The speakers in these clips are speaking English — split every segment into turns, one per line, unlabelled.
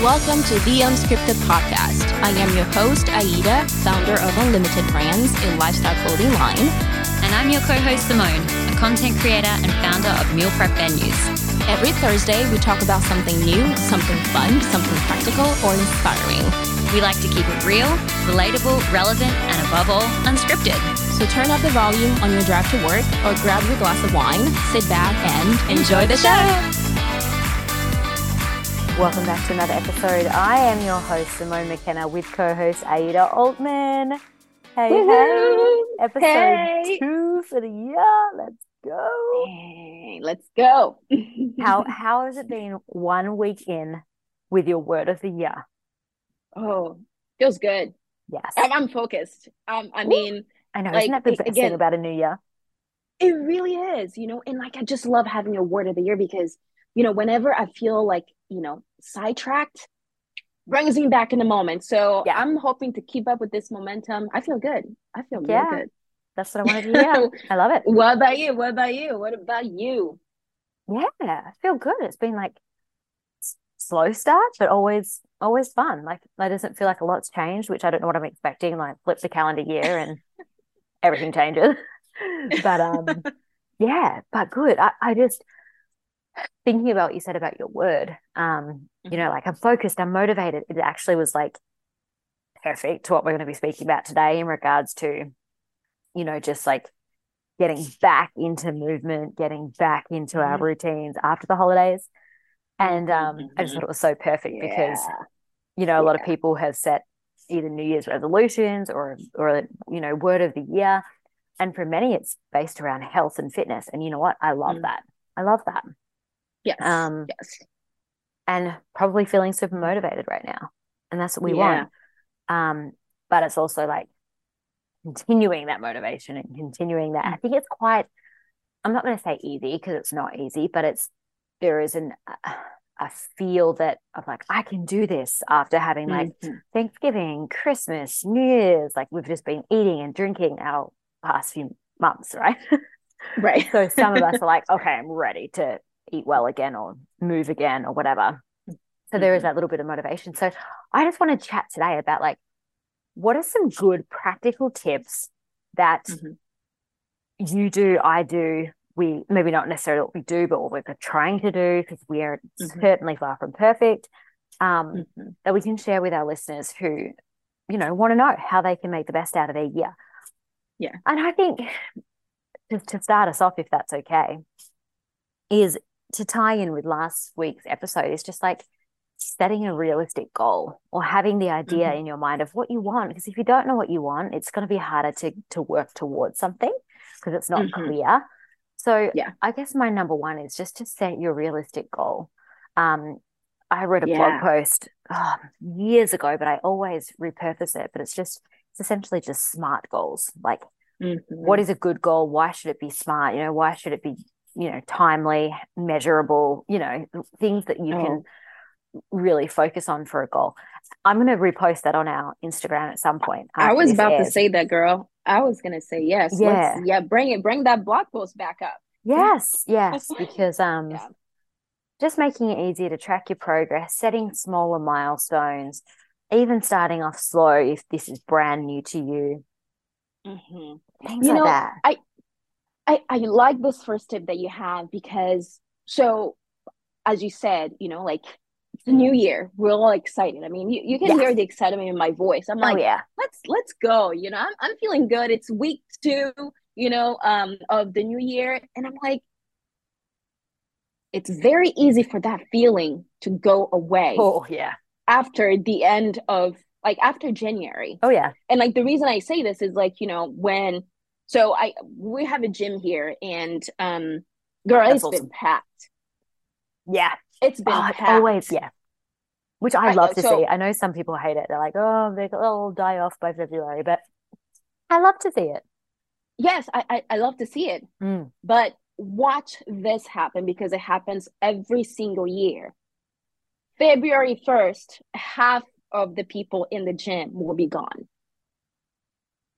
Welcome to the Unscripted Podcast. I am your host, Aida, founder of Unlimited Brands, a lifestyle clothing line.
And I'm your co host, Simone, a content creator and founder of Meal Prep Menus.
Every Thursday, we talk about something new, something fun, something practical, or inspiring.
We like to keep it real, relatable, relevant, and above all, unscripted.
So turn up the volume on your drive to work or grab your glass of wine, sit back, and
enjoy the show.
Welcome back to another episode. I am your host, Simone McKenna, with co host Aida Altman. Hey, hey, episode
hey.
two for the year. Let's go.
Hey, let's go.
how how has it been one week in with your word of the year?
Oh, feels good.
Yes.
I'm, I'm focused. Um, I Ooh, mean,
I know, like, isn't that the best again, thing about a new year?
It really is, you know, and like I just love having a word of the year because, you know, whenever I feel like you know, sidetracked brings me back in the moment. So yeah. I'm hoping to keep up with this momentum. I feel good. I feel yeah. really good.
That's what I want to do. Yeah, I love it.
What about you? What about you? What about you?
Yeah, I feel good. It's been like slow start, but always always fun. Like it doesn't feel like a lot's changed, which I don't know what I'm expecting. Like flip the calendar year and everything changes. but um yeah, but good. I, I just thinking about what you said about your word, um, you know, mm-hmm. like I'm focused, I'm motivated. It actually was like perfect to what we're going to be speaking about today in regards to, you know, just like getting back into movement, getting back into mm-hmm. our routines after the holidays. And um, mm-hmm. I just thought it was so perfect yeah. because, you know, a yeah. lot of people have set either New Year's resolutions or, or, you know, word of the year. And for many, it's based around health and fitness. And you know what? I love mm. that. I love that.
Yes. Um, yes.
And probably feeling super motivated right now. And that's what we yeah. want. Um, but it's also like continuing that motivation and continuing that. Mm. I think it's quite, I'm not going to say easy because it's not easy, but it's, there is an, uh, a feel that of like, I can do this after having like mm-hmm. Thanksgiving, Christmas, New Year's, like we've just been eating and drinking our past few months, right?
Right.
so some of us are like, okay, I'm ready to eat well again or move again or whatever. So there is mm-hmm. that little bit of motivation. So I just want to chat today about like what are some good practical tips that mm-hmm. you do, I do, we maybe not necessarily what we do, but what we're trying to do because we are mm-hmm. certainly far from perfect. Um, mm-hmm. that we can share with our listeners who, you know, want to know how they can make the best out of their year.
Yeah.
And I think to, to start us off, if that's okay, is to tie in with last week's episode is just like setting a realistic goal or having the idea mm-hmm. in your mind of what you want because if you don't know what you want it's going to be harder to to work towards something because it's not mm-hmm. clear so yeah i guess my number one is just to set your realistic goal um i wrote a yeah. blog post oh, years ago but i always repurpose it but it's just it's essentially just smart goals like mm-hmm. what is a good goal why should it be smart you know why should it be you know timely measurable you know things that you oh. can really focus on for a goal i'm going to repost that on our instagram at some point
i was about airs. to say that girl i was going to say yes yeah Let's, yeah bring it bring that blog post back up
yes yes because um yeah. just making it easier to track your progress setting smaller milestones even starting off slow if this is brand new to you mm-hmm. things you like know, that
i I, I like this first tip that you have because so as you said, you know, like it's the new year. We're all excited. I mean, you, you can yes. hear the excitement in my voice. I'm like, oh, like, yeah, let's let's go. You know, I'm I'm feeling good. It's week two, you know, um, of the new year. And I'm like, it's very easy for that feeling to go away.
Oh yeah.
After the end of like after January.
Oh yeah.
And like the reason I say this is like, you know, when so I we have a gym here, and um, girl, That's it's awesome. been packed.
Yeah,
it's been oh,
always yeah. Which I, I love to so, see. I know some people hate it. They're like, oh, they'll die off by February, but I love to see it.
Yes, I I, I love to see it. Mm. But watch this happen because it happens every single year. February 1st, half of the people in the gym will be gone.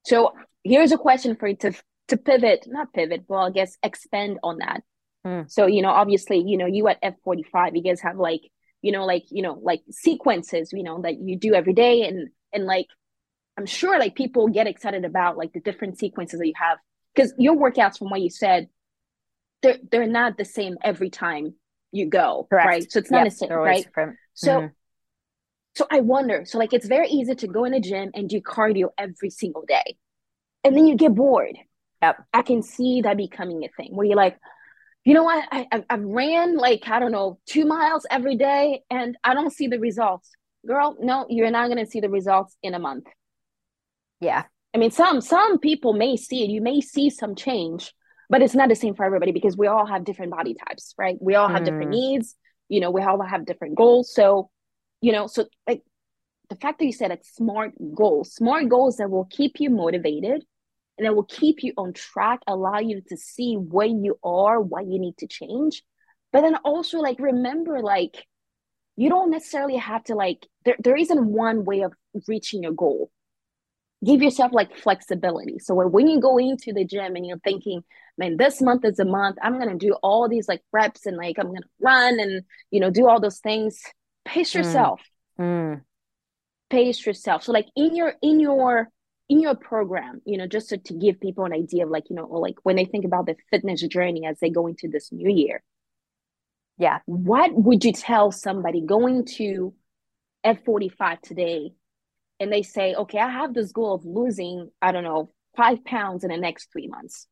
So here's a question for you to to pivot, not pivot, but I guess expand on that. Mm. So, you know, obviously, you know, you at F45, you guys have like you know like you know like sequences you know that you do every day and and like i'm sure like people get excited about like the different sequences that you have because your workouts from what you said they're they're not the same every time you go Correct. right so it's not yep, the same right different. so mm-hmm. so i wonder so like it's very easy to go in a gym and do cardio every single day and then you get bored.
Yep.
I can see that becoming a thing where you're like you know what? I, I, I ran like i don't know two miles every day and i don't see the results. Girl no you're not going to see the results in a month.
Yeah.
I mean some some people may see it. You may see some change but it's not the same for everybody because we all have different body types right? We all have mm. different needs. You know we all have different goals. So you know so like the fact that you said like smart goals smart goals that will keep you motivated and it will keep you on track allow you to see where you are what you need to change. But then also like remember like you don't necessarily have to like there, there isn't one way of reaching your goal. Give yourself like flexibility. So when you go into the gym and you're thinking man this month is a month i'm gonna do all these like reps and like i'm gonna run and you know do all those things pace mm. yourself.
Mm.
pace yourself. So like in your in your in your program you know just to, to give people an idea of like you know like when they think about the fitness journey as they go into this new year.
Yeah.
What would you tell somebody going to f45 today and they say okay i have this goal of losing i don't know five pounds in the next three months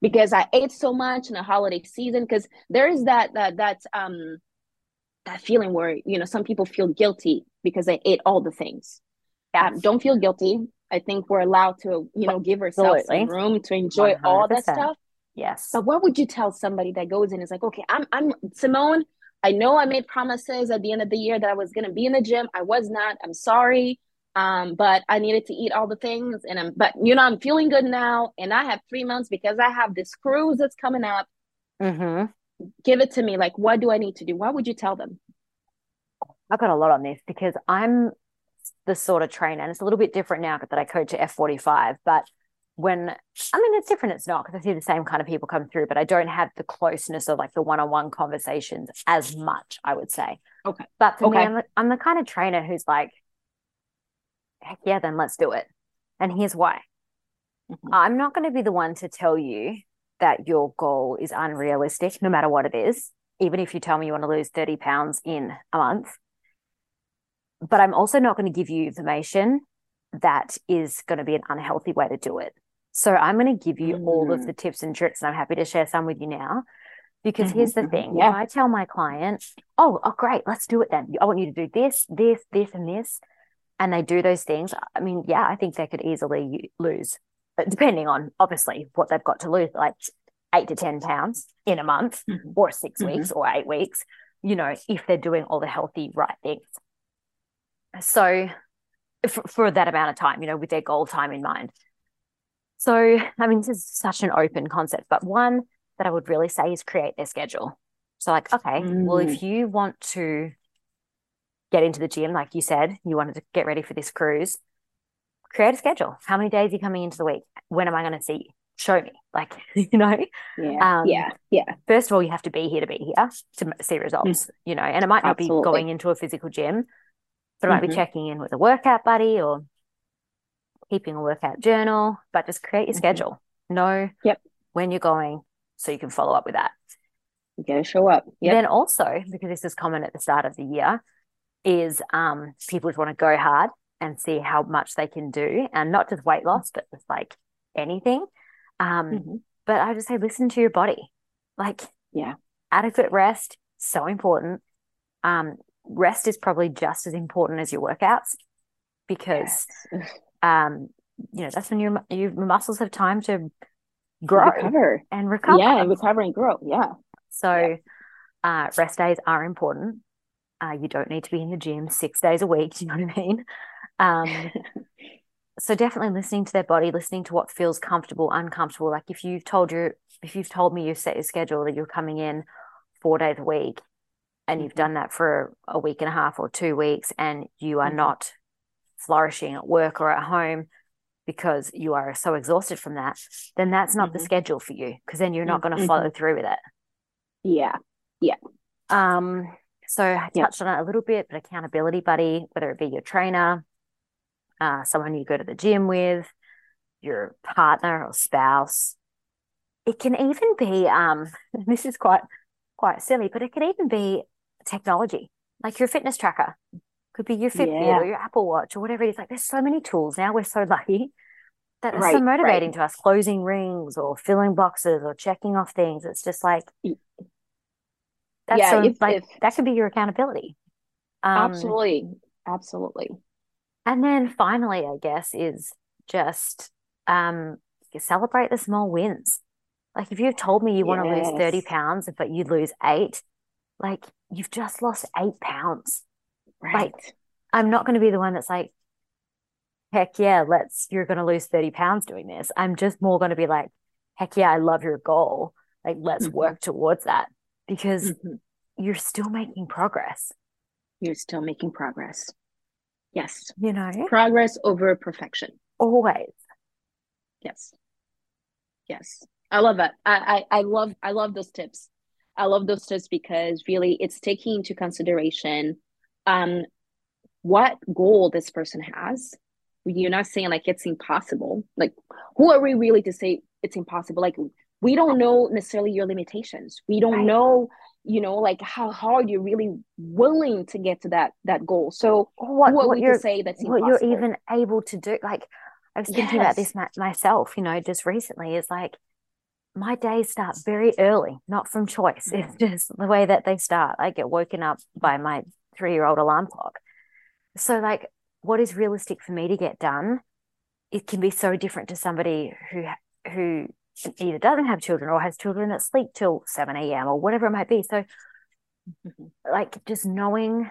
because i ate so much in the holiday season because there is that that that um that feeling where you know some people feel guilty because they ate all the things. Yeah. Um, don't feel guilty I think we're allowed to, you know, give ourselves some room to enjoy 100%. all that stuff.
Yes.
But what would you tell somebody that goes in is like, okay, I'm I'm Simone. I know I made promises at the end of the year that I was gonna be in the gym. I was not. I'm sorry. Um, but I needed to eat all the things and I'm but you know, I'm feeling good now and I have three months because I have this cruise that's coming up.
Mm-hmm.
Give it to me. Like, what do I need to do? What would you tell them?
I've got a lot on this because I'm the sort of trainer, and it's a little bit different now that I coach at F45. But when I mean, it's different, it's not because I see the same kind of people come through, but I don't have the closeness of like the one on one conversations as much, I would say.
Okay.
But for
okay.
me, I'm the, I'm the kind of trainer who's like, heck yeah, then let's do it. And here's why mm-hmm. I'm not going to be the one to tell you that your goal is unrealistic, no matter what it is. Even if you tell me you want to lose 30 pounds in a month, but I'm also not going to give you information that is going to be an unhealthy way to do it. So I'm going to give you mm. all of mm. the tips and tricks, and I'm happy to share some with you now. Because mm-hmm. here's the thing: yeah. if I tell my client, "Oh, oh, great, let's do it then. I want you to do this, this, this, and this," and they do those things, I mean, yeah, I think they could easily lose, but depending on obviously what they've got to lose, like eight to ten pounds in a month, mm-hmm. or 6 mm-hmm. weeks, or eight weeks. You know, if they're doing all the healthy right things so for, for that amount of time, you know, with their goal time in mind. So, I mean, this is such an open concept, but one that I would really say is create their schedule. So, like, okay, mm. well, if mm. you want to get into the gym, like you said, you wanted to get ready for this cruise, create a schedule. How many days are you coming into the week? When am I going to see you? Show me, like, you know?
Yeah. Um, yeah. Yeah.
First of all, you have to be here to be here to see results, mm. you know, and it might not Absolutely. be going into a physical gym, but I might mm-hmm. be checking in with a workout buddy or keeping a workout journal, but just create your mm-hmm. schedule. Know
yep.
when you're going so you can follow up with that.
You gotta show up.
Yep. Then also, because this is common at the start of the year, is um, people just want to go hard and see how much they can do, and not just weight loss, but just like anything. Um, mm-hmm. But I just say, listen to your body. Like,
yeah,
adequate rest so important. Um, rest is probably just as important as your workouts because yes. um you know that's when your your muscles have time to grow
recover.
and recover
yeah and recover and grow. Yeah.
So yeah. uh rest days are important. Uh you don't need to be in the gym six days a week do you know what i mean? Um so definitely listening to their body listening to what feels comfortable uncomfortable. Like if you've told you if you've told me you've set your schedule that you're coming in four days a week and you've done that for a week and a half or two weeks and you are mm-hmm. not flourishing at work or at home because you are so exhausted from that, then that's not mm-hmm. the schedule for you because then you're not going to mm-hmm. follow through with it.
Yeah. Yeah.
Um, So I
Yeah.
touched on it a little bit, but accountability buddy, whether it be your trainer, uh, someone you go to the gym with, your partner or spouse. It can even be, um, this is quite quite silly, but it can even be technology, like your fitness tracker. Could be your Fitbit
Yeah.
or your Apple Watch or whatever it is. Like there's so many tools now. We're so lucky that it's
Right,
so
right.
motivating to us, closing rings or filling boxes or checking off things. It's just like that's
Yeah,
so
if-
like
if-
that could be your accountability. Um,
Absolutely. Absolutely.
And then finally, I guess, is just um, celebrate the small wins. Like if you've told me you want to lose 30 pounds, but you lose eight, like you've just lost eight pounds.
Right.
I'm not going to be the one that's like, heck yeah, let's, you're going to lose 30 pounds doing this. I'm just more going to be like, heck yeah, I love your goal. Like let's
Mhm.
work towards that because
Mhm.
you're still making progress,
You're still making progress. Yes.
you know,
Progress over perfection.
always.
Yes. Yes. I love that. I, I, I love I love those tips. I love those tips because really it's taking into consideration um what goal this person has. You're not saying like it's impossible. Like who are we really to say it's impossible? Like we don't know necessarily your limitations. We don't
Right.
know, you know, like how hard you're really willing to get to that that goal. So
what,
who are
what
we
you're
to say that's
what you're even able to do. Like I was thinking about this my, myself, you know, just recently. Is like my days start very early, not from choice. It's just the way that they start. I get woken up by my three year old alarm clock. So, like, what is realistic for me to get done? It can be so different to somebody who who either doesn't have children or has children that sleep till seven a.m. or whatever it might be. So, like, just knowing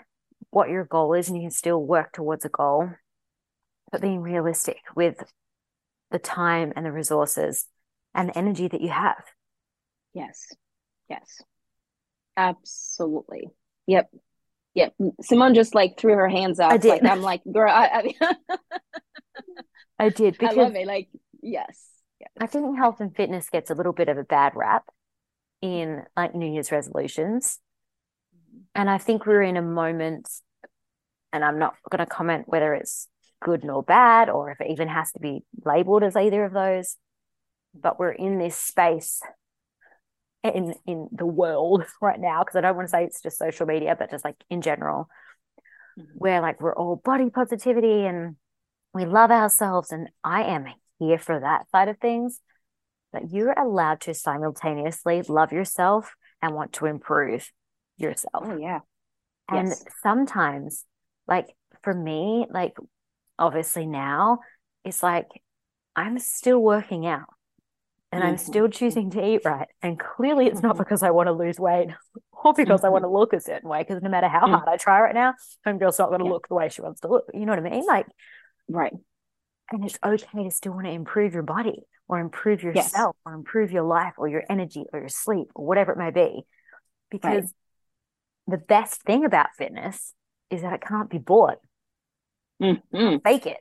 what your goal is, and you can still work towards a goal, but being realistic with the time and the resources and the energy that you have.
Yes. Yes. Absolutely. Yep. Yep. Simone just like threw her hands up.
I did.
Like I'm like, girl, I, I,
I did
I
because
love it. Like, yes. Yes.
I think health and fitness gets a little bit of a bad rap in like New Year's resolutions. Mm-hmm. And I think we're in a moment, and I'm not going to comment whether it's good nor bad or if it even has to be labeled as either of those, but we're in this space in in the world right now because I don't want to say it's just social media, but just like in general,
Mhm.
where like we're all body positivity and we love ourselves, and I am here for that side of things. That you're allowed to simultaneously love yourself and want to improve yourself.
Oh yeah.
And
Yes.
sometimes, like for me, like obviously now, it's like I'm still working out and I'm
Mhm.
still choosing to eat right. And clearly, it's not
Mhm.
because I want to lose weight or because I want to look a certain way. Because no matter how
Mm.
hard I try right now, homegirl's not going to
Yeah.
look the way she wants to look. You know what I mean? Like,
Right.
and it's okay to still want to improve your body or improve
Yes.
yourself or improve your life or your energy or your sleep or whatever it may be. Because the best thing about fitness is that it can't be bought.
Mm-hmm.
Fake it.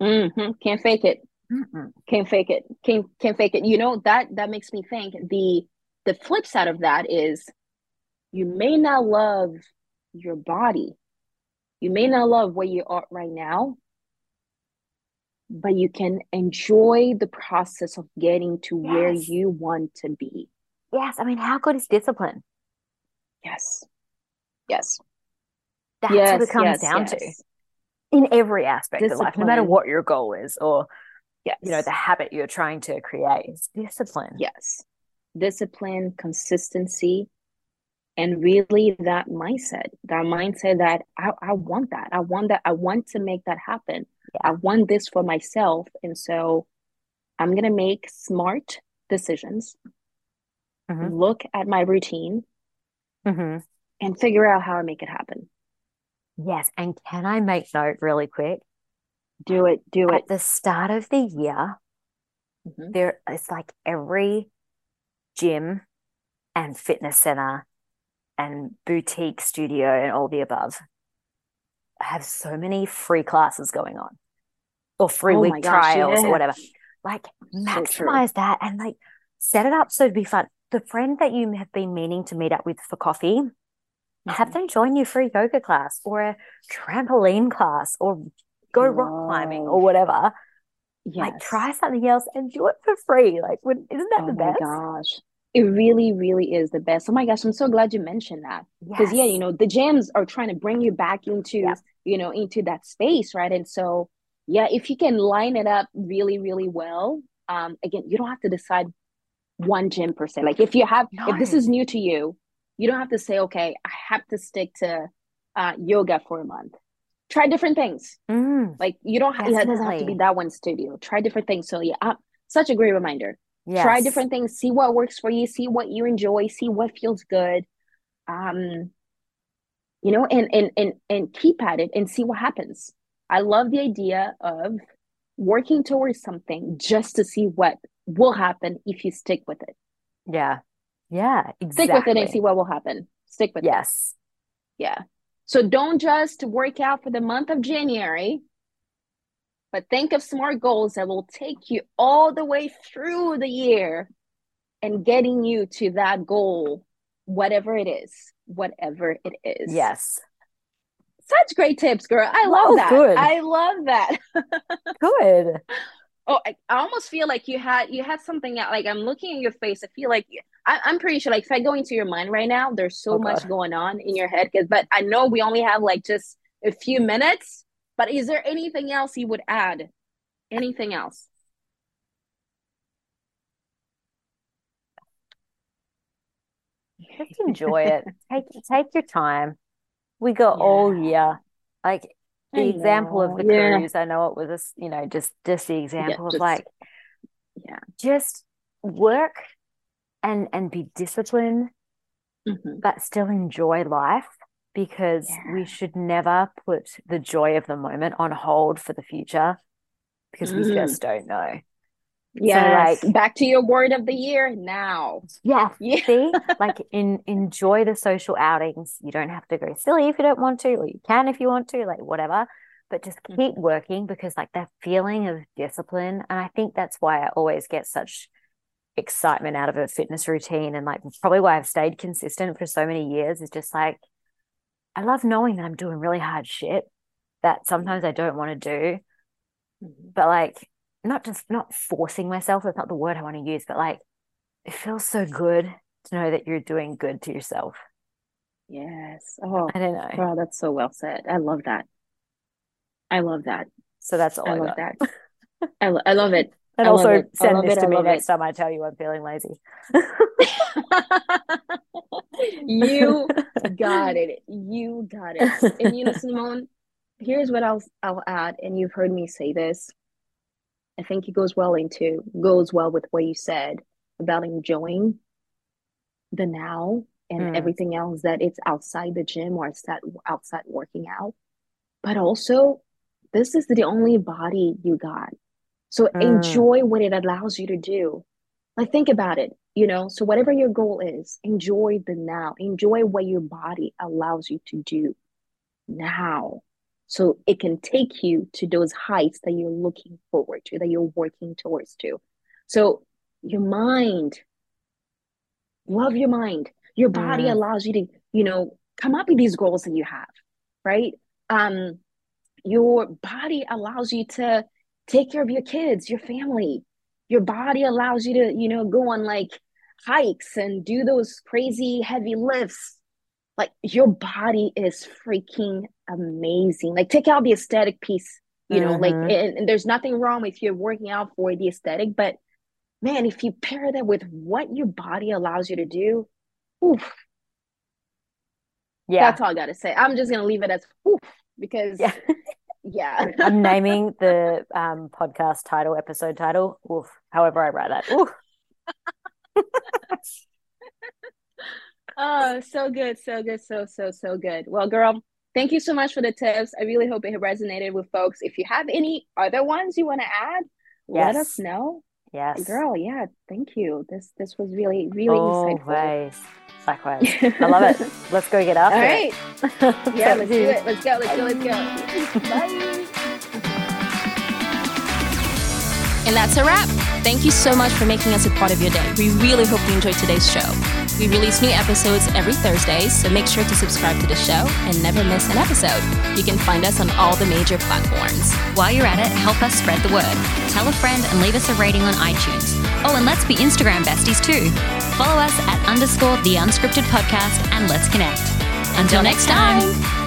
Mm-hmm. Can't fake it.
Mm-mm.
Can't fake it. Can't can't fake it. You know that that makes me think the the flip side of that is you may not love your body. You may not love where you are right now, but you can enjoy the process of getting to where you want to be.
Yes. I mean, how good is discipline?
Yes. Yes.
That's
yes.
what it comes
yes,
down to in every aspect of life, no matter what your goal is or,
Yes.
you know, the habit you're trying to create. It's discipline.
Yes. Discipline, consistency, and really that mindset, that mindset that I, I want that. I want that. I want to make that happen.
Yeah.
I want this for myself. And so I'm going to make smart decisions,
Mhm.
look at my routine,
hmm
and figure out how I make it happen.
Yes. And can I make note really quick?
Do it. Do it.
At the start of the year,
Mhm.
there it's like every gym and fitness center and boutique studio and all the above have so many free classes going on or free
Oh
week
gosh,
trials
yeah.
or whatever. Like
So
maximize that and like set it up so it'd be fun. The friend that you have been meaning to meet up with for coffee, have them join you for a yoga class or a trampoline class or go rock climbing or whatever.
Yes.
Like try something else and do it for free. Like, isn't that the best?
oh
the
my
best?
gosh. It really, really is the best. Oh my gosh, I'm so glad you mentioned that. Because yeah, you know, the gyms are trying to bring you back into,
Yeah.
you know, into that space, right? And so, yeah, if you can line it up really, really well, um, again, you don't have to decide one gym per se. Like if you have, if this is new to you, you don't have to say, okay, I have to stick to uh, yoga for a month. Try different things.
Mm,
Like you don't have, it doesn't have to be that one studio. Try different things. So yeah, uh, such a great reminder try different things see what works for you see what you enjoy see what feels good um you know and and and and keep at it and see what happens i love the idea of working towards something just to see what will happen if you stick with it
Yeah. Yeah. Exactly.
stick with it and see what will happen stick with it
Yes.
yeah so don't just work out for the month of january but think of smart goals that will take you all the way through the year and getting you to that goal, whatever it is, whatever it is.
Yes.
Such great tips, girl. I love oh, that.
good.
I love that.
Good.
Oh, I, I almost feel like you had you had something out. Like I'm looking at your face. I feel like I, I'm pretty sure. Like if I go into your mind right now, there's so
Oh,
much
God.
going on in your head. But I know we only have like just a few minutes. But is there anything else you would add? Anything else?
Just enjoy it. Take take your time. We got all
Yeah.
Oh, year. Like the
I
example of the
Yeah.
cruise, I know it was a, you know, just just the example of
just-
like
Yeah.
just work and and be disciplined,
Mhm.
but still enjoy life because
Yeah.
we should never put the joy of the moment on hold for the future because we
Mhm.
just don't know.
Yes.
like-
Back to your word of the year now.
Yeah.
Yeah.
See, like in enjoy the social outings. You don't have to go silly if you don't want to, or you can if you want to, like whatever. But just
Mm-hmm.
keep working because like that feeling of discipline, and I think that's why I always get such excitement out of a fitness routine, and like probably why I've stayed consistent for so many years is just like I love knowing that I'm doing really hard shit that sometimes I don't want to do,
Mhm.
but like not just not forcing myself, that's not the word I want to use, but like it feels so good to know that you're doing good to yourself.
Yes. Oh,
I don't know.
wow, that's so well said. I love that. I love that.
So that's all
I
I,
love
got.
that. I, lo- I love it.
And
I
also. Send this
it.
to me next
it.
time I tell you I'm feeling lazy.
you got it. You got it. And you know, Simone, here's what I'll I'll add, and you've heard me say this. I think it goes well into goes well with what you said about enjoying the now and
Mm.
everything else that it's outside the gym or outside outside working out. But also, this is the only body you got. So
Mm.
enjoy what it allows you to do. Like think about it, you know. So whatever your goal is, enjoy the now. Enjoy what your body allows you to do now. So it can take you to those heights that you're looking forward to, that you're working towards to. So your mind, love your mind. Your body
Mm.
allows you to, you know, come up with these goals that you have, right? Um, your body allows you to take care of your kids, your family. Your body allows you to, you know, go on like hikes and do those crazy heavy lifts. Like your body is freaking amazing. Like take out the aesthetic piece, you know, like
Mhm.
and, and there's nothing wrong if you're working out for the aesthetic, but man, if you pair that with what your body allows you to do, oof,
Yeah.
that's all I gotta say. I'm just gonna leave it as oof because
Yeah.
yeah.
I'm naming the um, podcast title, episode title. Oof. However, I write that. Oof.
Oh, so good, so good, so, so, so good. Well, girl, thank you so much for the tips. I really hope it resonated with folks. If you have any other ones you want to add, let us know.
Yes.
Girl, yeah, thank you. This this was really, really insightful.
Always. Likewise. I love it. Let's go get after
All right.
it.
Yeah, let's do it. Let's go, let's go, let's go. Bye.
And that's a wrap. Thank you so much for making us a part of your day. We really hope you enjoyed today's show. We release new episodes every Thursday, so make sure to subscribe to the show and never miss an episode. You can find us on all the major platforms.
While you're at it, help us spread the word. Tell a friend and leave us a rating on iTunes. Oh, and let's be Instagram besties too. Follow us at underscore the unscripted podcast and let's connect. Until next time.